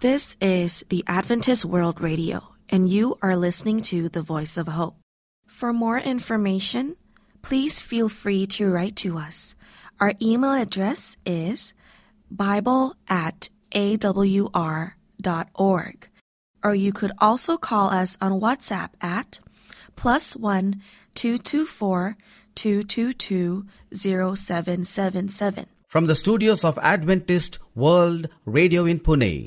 This is the Adventist World Radio, and you are listening to the Voice of Hope. For more information, please feel free to write to us. Our email address is Bible at awr.org. Or you could also call us on WhatsApp at plus one two two four two two two zero seven seven seven. From the studios of Adventist World Radio in Pune.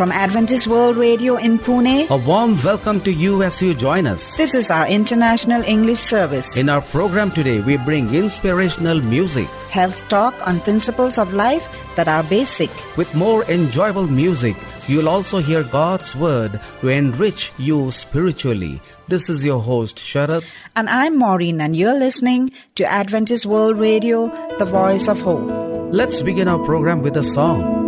From Adventist World Radio in Pune, A warm welcome to you as you join us. this is our International English Service. In our program today, we bring inspirational music Health talk on principles of life that are basic. with more enjoyable music. You'll also hear God's word to enrich you spiritually. This is your host, Sharad. And I'm Maureen, and you're listening to Adventist World Radio, the voice of hope. Let's begin our program with a song.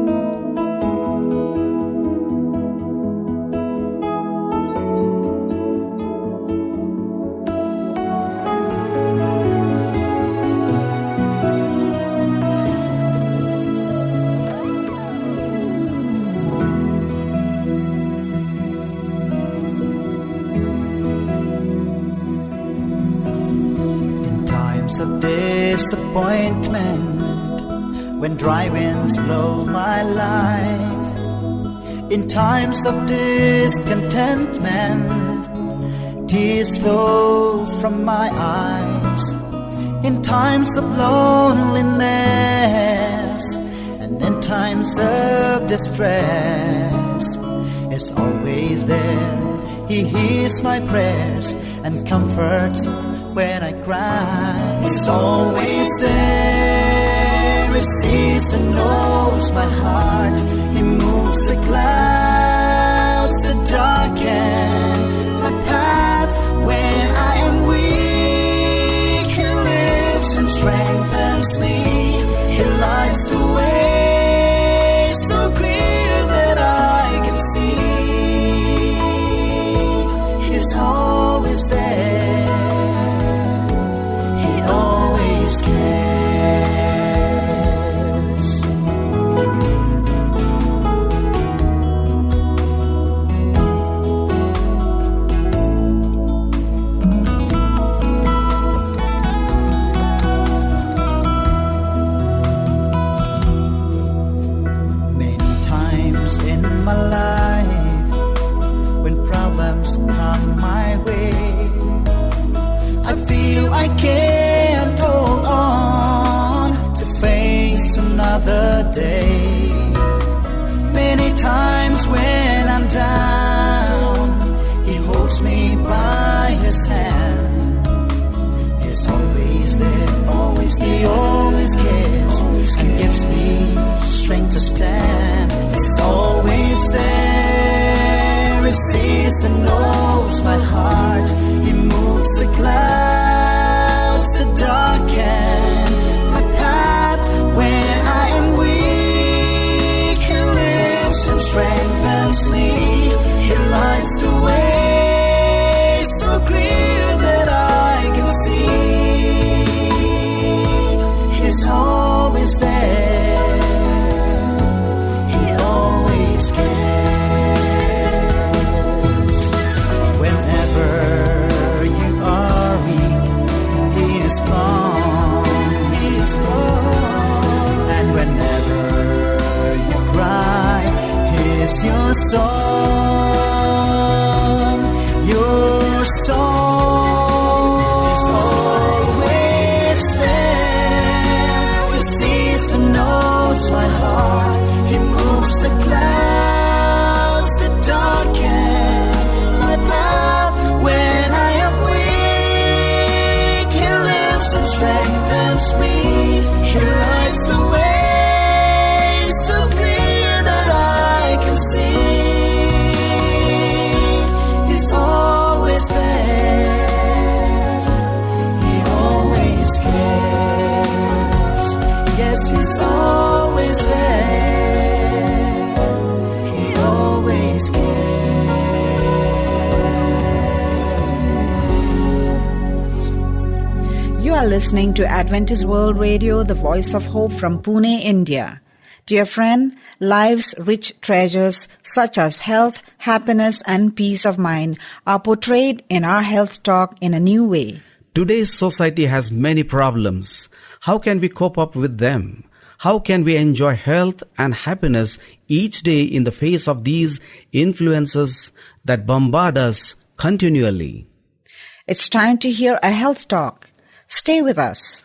Disappointment, when dry winds blow my life, in times of discontentment, tears flow from my eyes, in times of loneliness, and in times of distress, is always there. He hears my prayers and comforts when I cry. He's always there. He sees and knows my heart. He moves the clouds that darken my path when I am weak. He lives and strengthens me. He lights me, you love listening to Adventist World Radio, the voice of hope from Pune, India. Dear friend, life's rich treasures such as health, happiness, and peace of mind are portrayed in our health talk in a new way. Today's society has many problems. How can we cope up with them? How can we enjoy health and happiness each day in the face of these influences that bombard us continually? It's time to hear a health talk. Stay with us.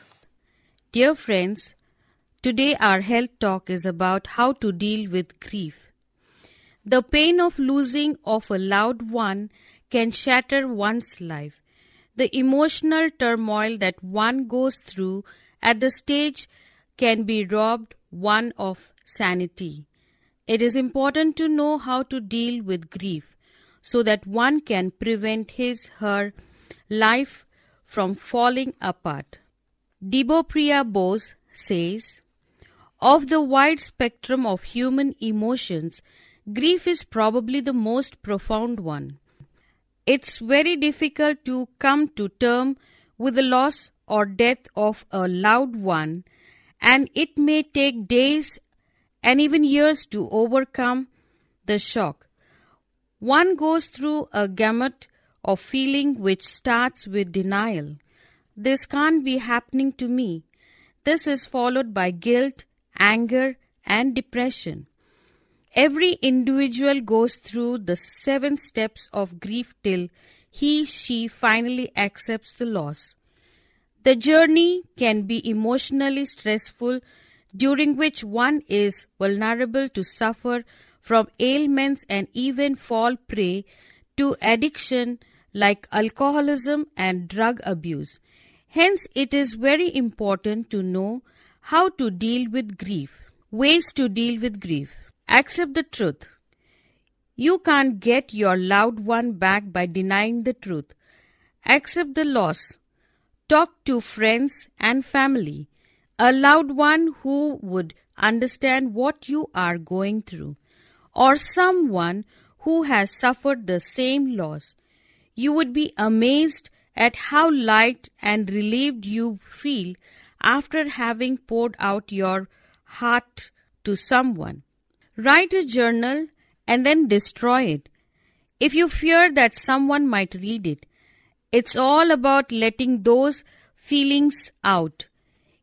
Dear friends, today our health talk is about how to deal with grief. The pain of losing of a loved one can shatter one's life. The emotional turmoil that one goes through at the stage can be robbed one of sanity. It is important to know how to deal with grief so that one can prevent his her life from falling apart. Debopriya Bose says, Of the wide spectrum of human emotions, grief is probably the most profound one. It's very difficult to come to terms with the loss or death of a loved one, and it may take days and even years to overcome the shock. One goes through a gamut of feeling which starts with denial. This can't be happening to me. This is followed by guilt, anger, and depression. Every individual goes through the seven steps of grief till he she finally accepts the loss. The journey can be emotionally stressful, during which one is vulnerable to suffer from ailments and even fall prey to addiction like alcoholism and drug abuse. Hence, it is very important to know how to deal with grief. Ways to deal with grief. Accept the truth. You can't get your loved one back by denying the truth. Accept the loss. Talk to friends and family. A loved one who would understand what you are going through, or someone who has suffered the same loss you would be amazed at how light and relieved you feel after having poured out your heart to someone. Write a journal and then destroy it. If you fear that someone might read it, it's all about letting those feelings out.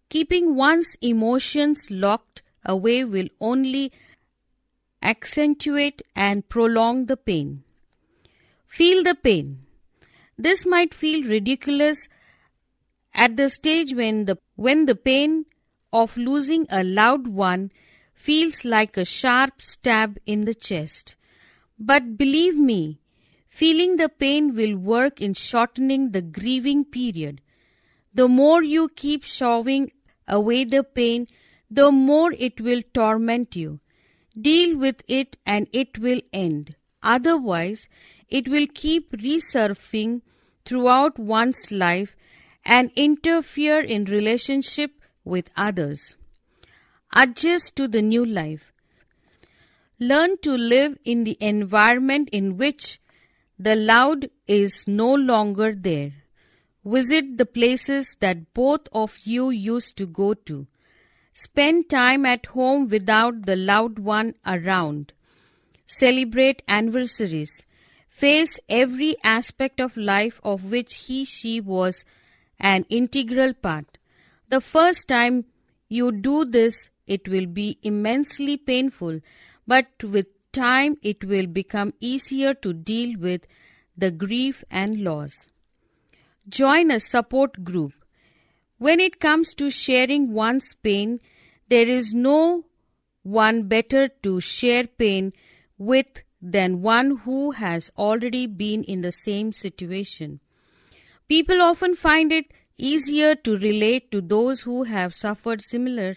Keeping one's emotions locked away will only accentuate and prolong the pain. Feel the pain. This might feel ridiculous at the stage when the when the pain of losing a loved one feels like a sharp stab in the chest. But believe me, feeling the pain will work in shortening the grieving period. The more you keep shoving away the pain, the more it will torment you. Deal with it and it will end. Otherwise, it will keep resurfacing throughout one's life and interfere in relationship with others. Adjust to the new life. Learn to live in the environment in which the loud is no longer there. Visit the places that both of you used to go to. Spend time at home without the loved one around. Celebrate anniversaries. Face every aspect of life of which he she was an integral part. The first time you do this, it will be immensely painful, but with time it will become easier to deal with the grief and loss. Join a support group. When it comes to sharing one's pain, there is no one better to share pain with than one who has already been in the same situation. People often find it easier to relate to those who have suffered similar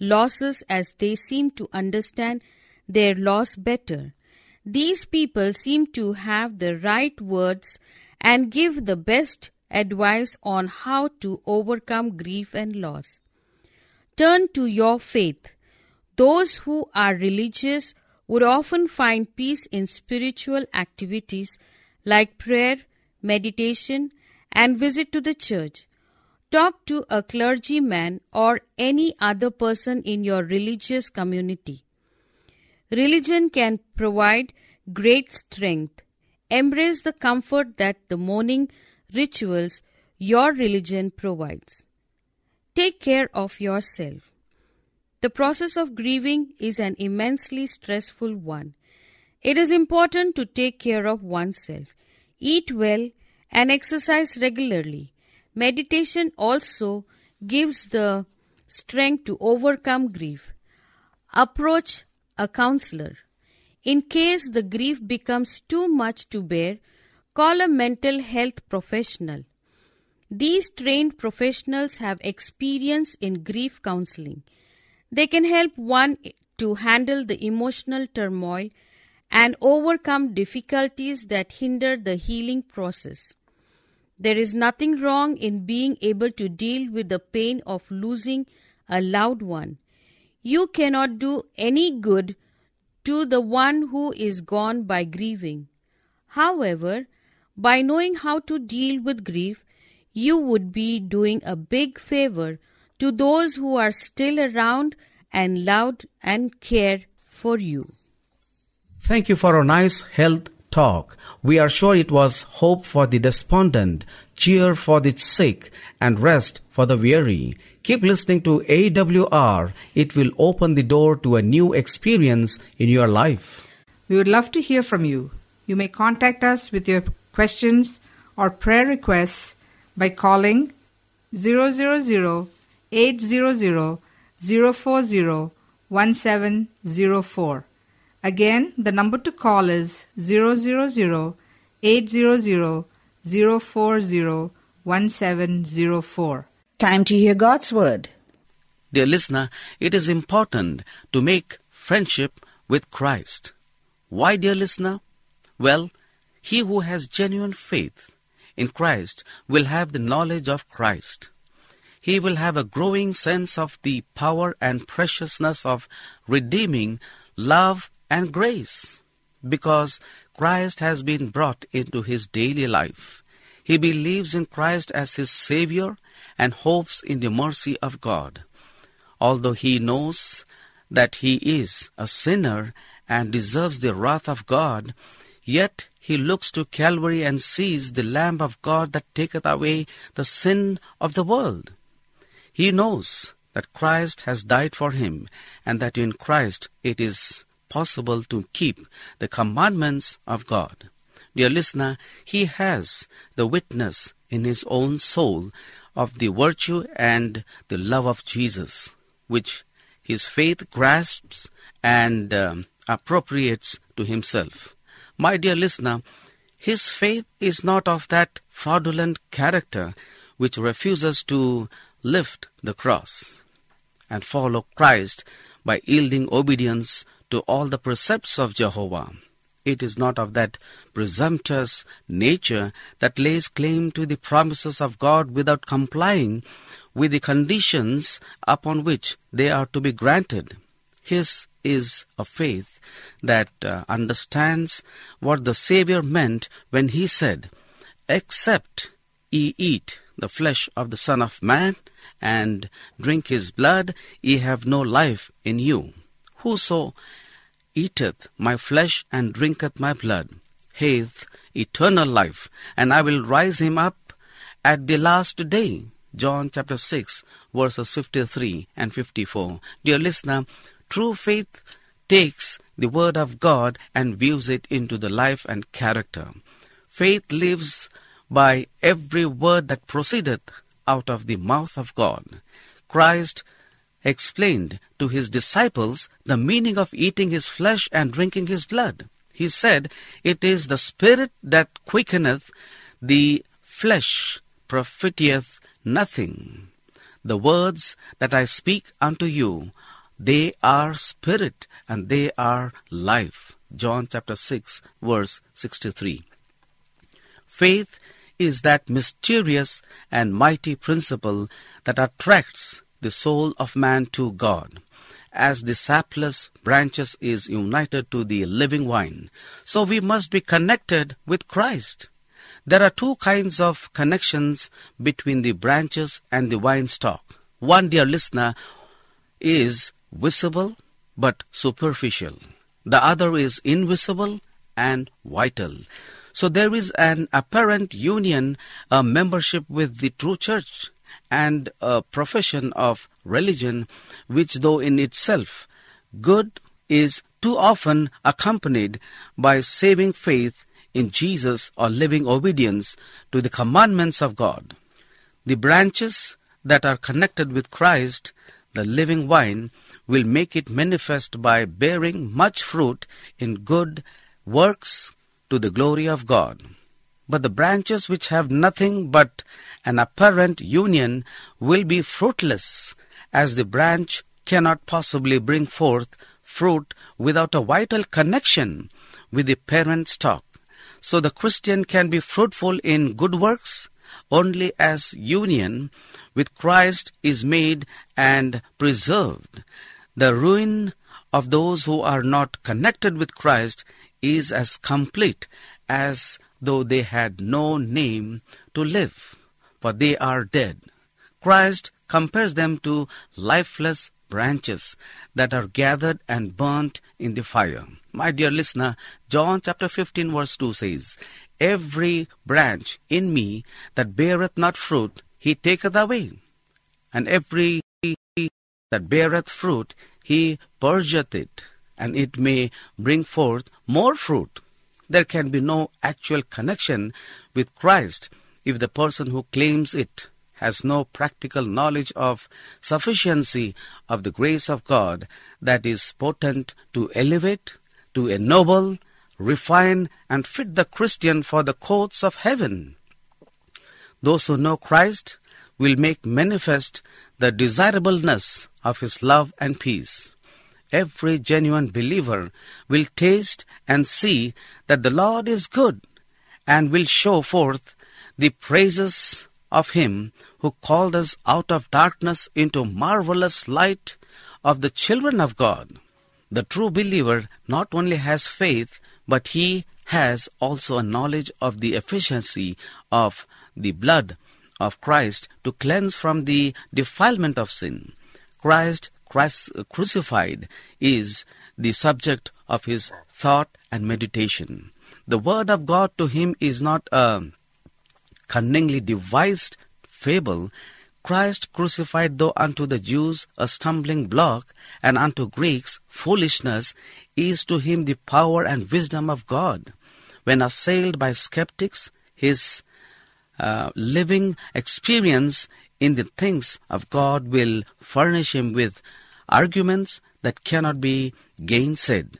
losses as they seem to understand their loss better. These people seem to have the right words and give the best advice on how to overcome grief and loss. Turn to your faith. Those who are religious would often find peace in spiritual activities like prayer, meditation, and visit to the church. Talk to a clergyman or any other person in your religious community. Religion can provide great strength. Embrace the comfort that the mourning rituals your religion provides. Take care of yourself. The process of grieving is an immensely stressful one. It is important to take care of oneself, eat well, and exercise regularly. Meditation also gives the strength to overcome grief. Approach a counselor. In case the grief becomes too much to bear, call a mental health professional. These trained professionals have experience in grief counseling. They can help one to handle the emotional turmoil and overcome difficulties that hinder the healing process. There is nothing wrong in being able to deal with the pain of losing a loved one. You cannot do any good to the one who is gone by grieving. However, by knowing how to deal with grief, you would be doing a big favor to those who are still around and loved and care for you. Thank you for a nice health talk. We are sure it was hope for the despondent, cheer for the sick, and rest for the weary. Keep listening to AWR. It will open the door to a new experience in your life. We would love to hear from you. You may contact us with your questions or prayer requests by calling 000 800 040 1704. Again, the number to call is 000 800 040 1704. Time to hear God's Word. Dear listener, it is important to make friendship with Christ. Why, dear listener? Well, he who has genuine faith in Christ will have the knowledge of Christ. He will have a growing sense of the power and preciousness of redeeming love and grace because Christ has been brought into his daily life. He believes in Christ as his Savior and hopes in the mercy of God. Although he knows that he is a sinner and deserves the wrath of God, yet he looks to Calvary and sees the Lamb of God that taketh away the sin of the world. He knows that Christ has died for him and that in Christ it is possible to keep the commandments of God. Dear listener, he has the witness in his own soul of the virtue and the love of Jesus, which his faith grasps and um, appropriates to himself. My dear listener, his faith is not of that fraudulent character which refuses to lift the cross and follow Christ by yielding obedience to all the precepts of Jehovah. It is not of that presumptuous nature that lays claim to the promises of God without complying with the conditions upon which they are to be granted. His is a faith that uh, understands what the Savior meant when he said, Except ye eat the flesh of the Son of Man and drink his blood, ye have no life in you. Whoso eateth my flesh and drinketh my blood hath eternal life, and I will rise him up at the last day. John chapter 6, verses 53 and 54. Dear listener, true faith takes the word of God and views it into the life and character. Faith lives by every word that proceedeth out of the mouth of God. Christ explained to his disciples the meaning of eating his flesh and drinking his blood. He said, It is the spirit that quickeneth, the flesh profiteth nothing. The words that I speak unto you, they are spirit and they are life. John chapter 6, verse 63. Faith is that mysterious and mighty principle that attracts the soul of man to God. As the sapless branches is united to the living vine, so we must be connected with Christ. There are two kinds of connections between the branches and the vine stalk. One, dear listener, is visible but superficial. The other is invisible and vital. So there is an apparent union, a membership with the true church and a profession of religion, which though in itself good is too often accompanied by saving faith in Jesus or living obedience to the commandments of God. The branches that are connected with Christ, the living vine, will make it manifest by bearing much fruit in good works to the glory of God. But the branches which have nothing but an apparent union will be fruitless, as the branch cannot possibly bring forth fruit without a vital connection with the parent stock. So the Christian can be fruitful in good works only as union with Christ is made and preserved. The ruin of those who are not connected with Christ is as complete as though they had no name to live, for they are dead. Christ compares them to lifeless branches that are gathered and burnt in the fire. My dear listener, John chapter 15 verse 2 says, Every branch in me that beareth not fruit, he taketh away. And every that beareth fruit, he purgeth it, and it may bring forth more fruit. There can be no actual connection with Christ if the person who claims it has no practical knowledge of sufficiency of the grace of God that is potent to elevate, to ennoble, refine, and fit the Christian for the courts of heaven. Those who know Christ will make manifest the desirableness of his love and peace. Every genuine believer will taste and see that the Lord is good and will show forth the praises of him who called us out of darkness into marvelous light of the children of God. The true believer not only has faith, but he has also a knowledge of the efficiency of the blood of Christ to cleanse from the defilement of sin. Christ, crucified is the subject of his thought and meditation. The word of God to him is not a cunningly devised fable. Christ crucified, though unto the Jews a stumbling block, and unto Greeks foolishness, is to him the power and wisdom of God. When assailed by skeptics, his uh, living experience in the things of God will furnish him with arguments that cannot be gainsaid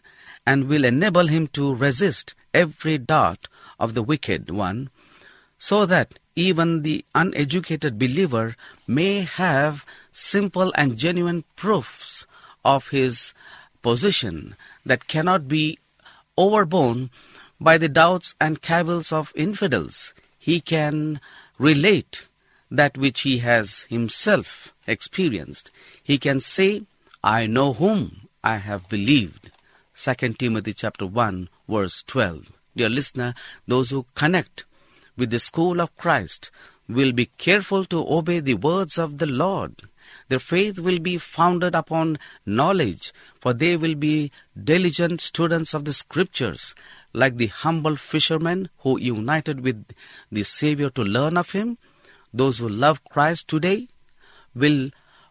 and will enable him to resist every dart of the wicked one, so that even the uneducated believer may have simple and genuine proofs of his position that cannot be overborne by the doubts and cavils of infidels. He can relate that which he has himself experienced. He can say, I know whom I have believed. 2 Timothy chapter 1 verse 12. Dear listener, those who connect with the school of Christ will be careful to obey the words of the Lord. Their faith will be founded upon knowledge, for they will be diligent students of the Scriptures, like the humble fishermen who united with the Savior to learn of Him. Those who love Christ today will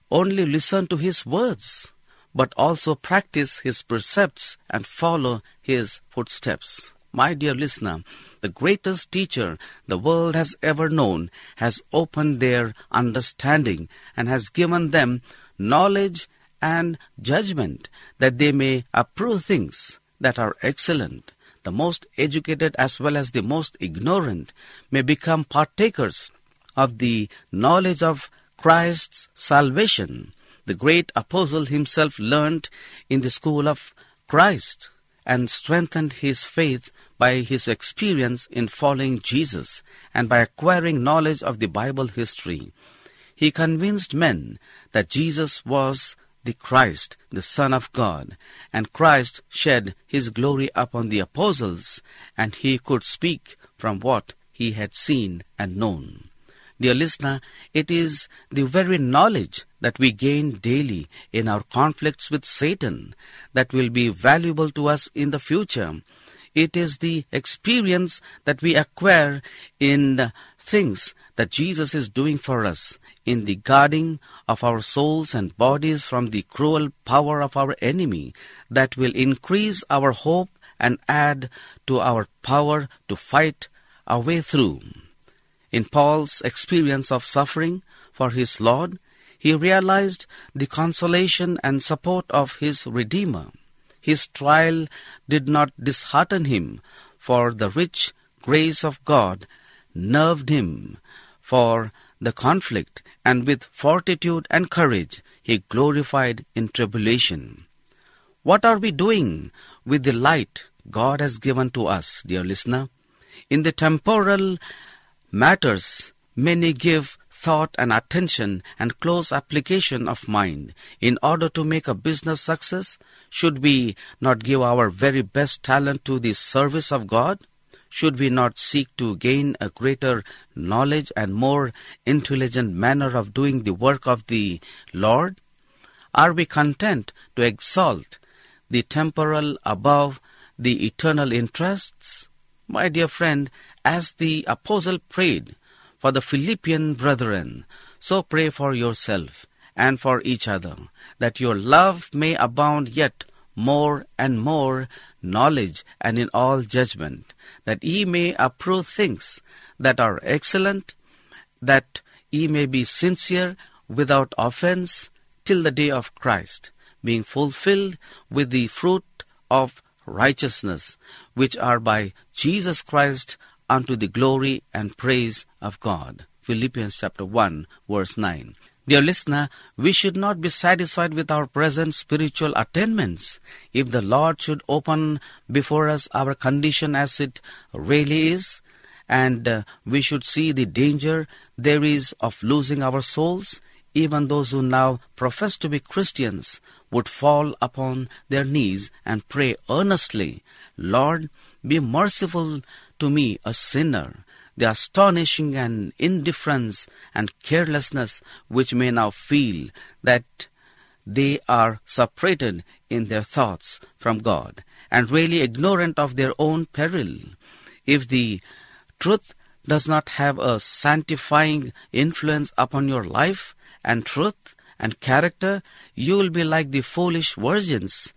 only listen to His words, but also practice His precepts and follow His footsteps. My dear listener, the greatest teacher the world has ever known, has opened their understanding and has given them knowledge and judgment that they may approve things that are excellent. The most educated as well as the most ignorant may become partakers of the knowledge of Christ's salvation. The great apostle himself learned in the school of Christ and strengthened his faith by his experience in following Jesus and by acquiring knowledge of the Bible history. He convinced men that Jesus was the Christ, the Son of God, and Christ shed his glory upon the apostles, and he could speak from what he had seen and known. Dear listener, it is the very knowledge that we gain daily in our conflicts with Satan that will be valuable to us in the future. It is the experience that we acquire in things that Jesus is doing for us in the guarding of our souls and bodies from the cruel power of our enemy that will increase our hope and add to our power to fight our way through. In Paul's experience of suffering for his Lord, he realized the consolation and support of his Redeemer. His trial did not dishearten him, for the rich grace of God nerved him for the conflict, and with fortitude and courage he glorified in tribulation. What are we doing with the light God has given to us, dear listener? In the temporal matters, many give thought and attention and close application of mind. In order to make a business success, should we not give our very best talent to the service of God? Should we not seek to gain a greater knowledge and more intelligent manner of doing the work of the Lord? Are we content to exalt the temporal above the eternal interests? My dear friend, as the apostle prayed for the Philippian brethren, so pray for yourself and for each other, that your love may abound yet more and more knowledge and in all judgment, that ye may approve things that are excellent, that ye may be sincere without offense till the day of Christ, being fulfilled with the fruit of righteousness, which are by Jesus Christ unto the glory and praise of God. Philippians chapter 1 verse 9. Dear listener, we should not be satisfied with our present spiritual attainments. If the Lord should open before us our condition as it really is, and uh, we should see the danger there is of losing our souls, even those who now profess to be Christians would fall upon their knees and pray earnestly, Lord, be merciful to me, a sinner the astonishing and indifference and carelessness which may now feel that they are separated in their thoughts from God and really ignorant of their own peril. If the truth does not have a sanctifying influence upon your life and truth and character, you will be like the foolish virgins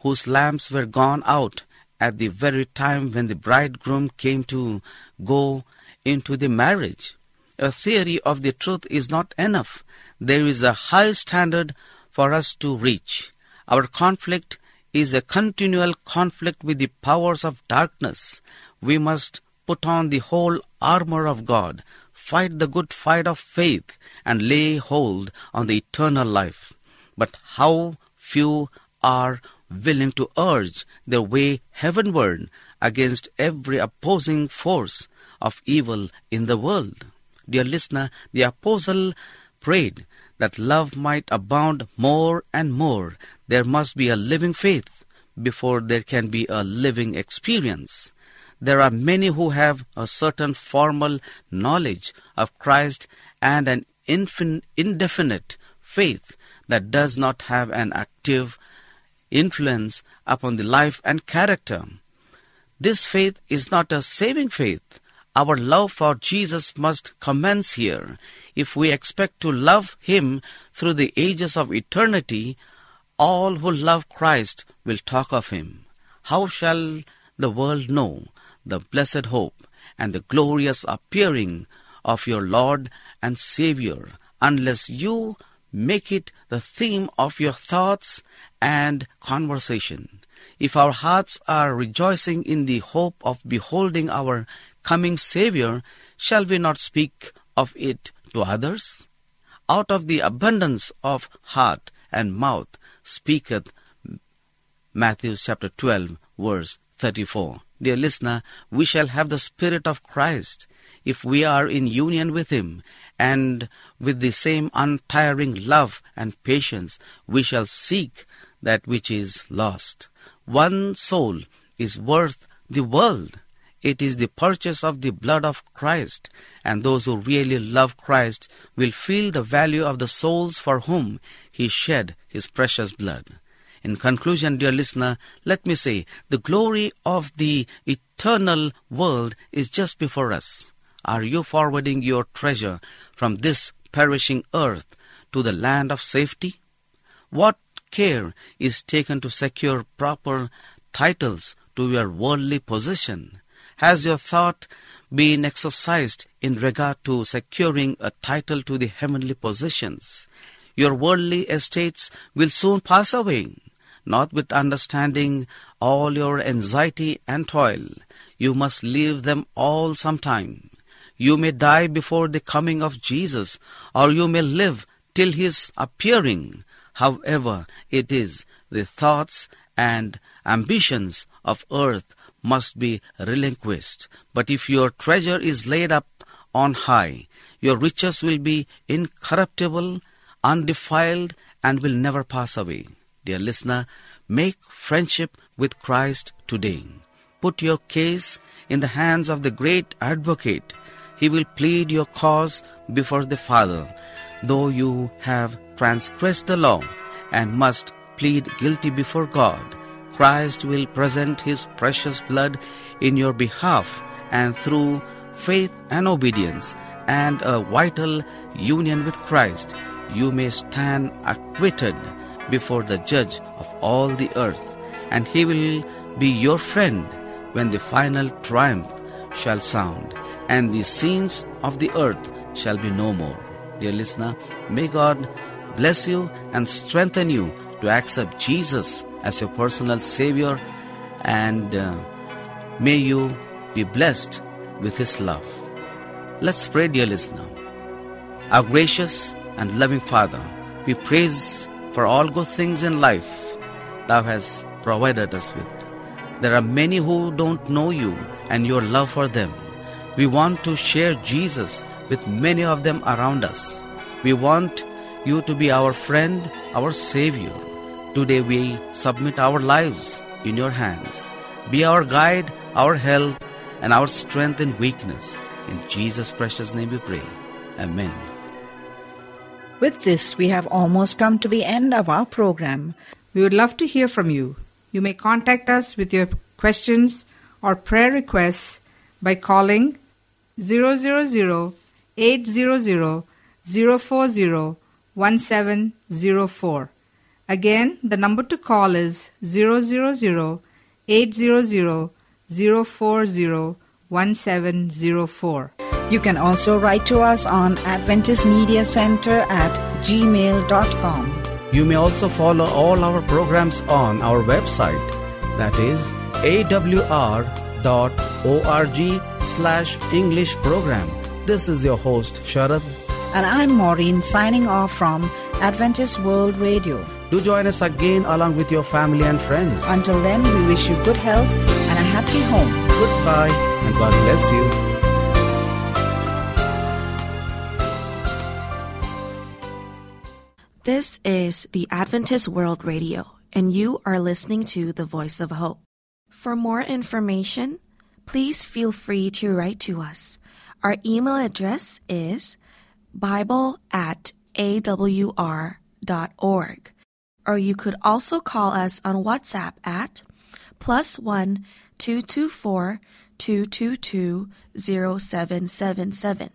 whose lamps were gone out at the very time when the bridegroom came to go into the marriage. A theory of the truth is not enough. There is a high standard for us to reach. Our conflict is a continual conflict with the powers of darkness. We must put on the whole armor of God, fight the good fight of faith, and lay hold on the eternal life. But how few are willing to urge their way heavenward against every opposing force of evil in the world. Dear listener, the apostle prayed that love might abound more and more. There must be a living faith before there can be a living experience. There are many who have a certain formal knowledge of Christ and an infin- indefinite faith that does not have an active influence upon the life and character. This faith is not a saving faith, our love for Jesus must commence here. If we expect to love Him through the ages of eternity, all who love Christ will talk of Him. How shall the world know the blessed hope and the glorious appearing of your Lord and Savior unless you make it the theme of your thoughts and conversation? If our hearts are rejoicing in the hope of beholding our coming Savior, shall we not speak of it to others? Out of the abundance of heart and mouth speaketh Matthew chapter 12, verse 34. Dear listener, we shall have the Spirit of Christ if we are in union with Him, and with the same untiring love and patience we shall seek that which is lost. One soul is worth the world. It is the purchase of the blood of Christ, and those who really love Christ will feel the value of the souls for whom He shed His precious blood. In conclusion, dear listener, let me say the glory of the eternal world is just before us. Are you forwarding your treasure from this perishing earth to the land of safety? What care is taken to secure proper titles to your worldly position? Has your thought been exercised in regard to securing a title to the heavenly positions? Your worldly estates will soon pass away. Not with understanding all your anxiety and toil. You must leave them all sometime. You may die before the coming of Jesus, or you may live till his appearing. However it is, the thoughts and ambitions of earth must be relinquished. But if your treasure is laid up on high, your riches will be incorruptible, undefiled, and will never pass away. Dear listener, make friendship with Christ today. Put your case in the hands of the great advocate. He will plead your cause before the Father, though you have transgressed the law and must plead guilty before God. Christ will present his precious blood in your behalf, and through faith and obedience and a vital union with Christ, you may stand acquitted before the judge of all the earth, and he will be your friend when the final triumph shall sound, and the scenes of the earth shall be no more. Dear listener, may God bless you and strengthen you to accept Jesus as your personal Savior, and uh, may you be blessed with His love. Let's pray, dear listener. Our gracious and loving Father, we praise for all good things in life Thou hast provided us with. There are many who don't know you and your love for them. We want to share Jesus with many of them around us. We want you to be our friend, our Savior. Today we submit our lives in your hands. Be our guide, our help, and our strength in weakness. In Jesus' precious name we pray. Amen. With this, we have almost come to the end of our program. We would love to hear from you. You may contact us with your questions or prayer requests by calling 000 800 040 1704. Again, the number to call is 000 800 040 1704. You can also write to us on Adventist Media Center at gmail.com. You may also follow all our programs on our website that is awr.org slash English program. This is your host Sharad. And I'm Maureen signing off from Adventist World Radio. Do join us again along with your family and friends. Until then, we wish you good health and a happy home. Goodbye and God bless you. This is the Adventist World Radio, and you are listening to the Voice of Hope. For more information, please feel free to write to us. Our email address is Bible at awr.org, or you could also call us on WhatsApp at plus one two two four two two two zero seven seven seven.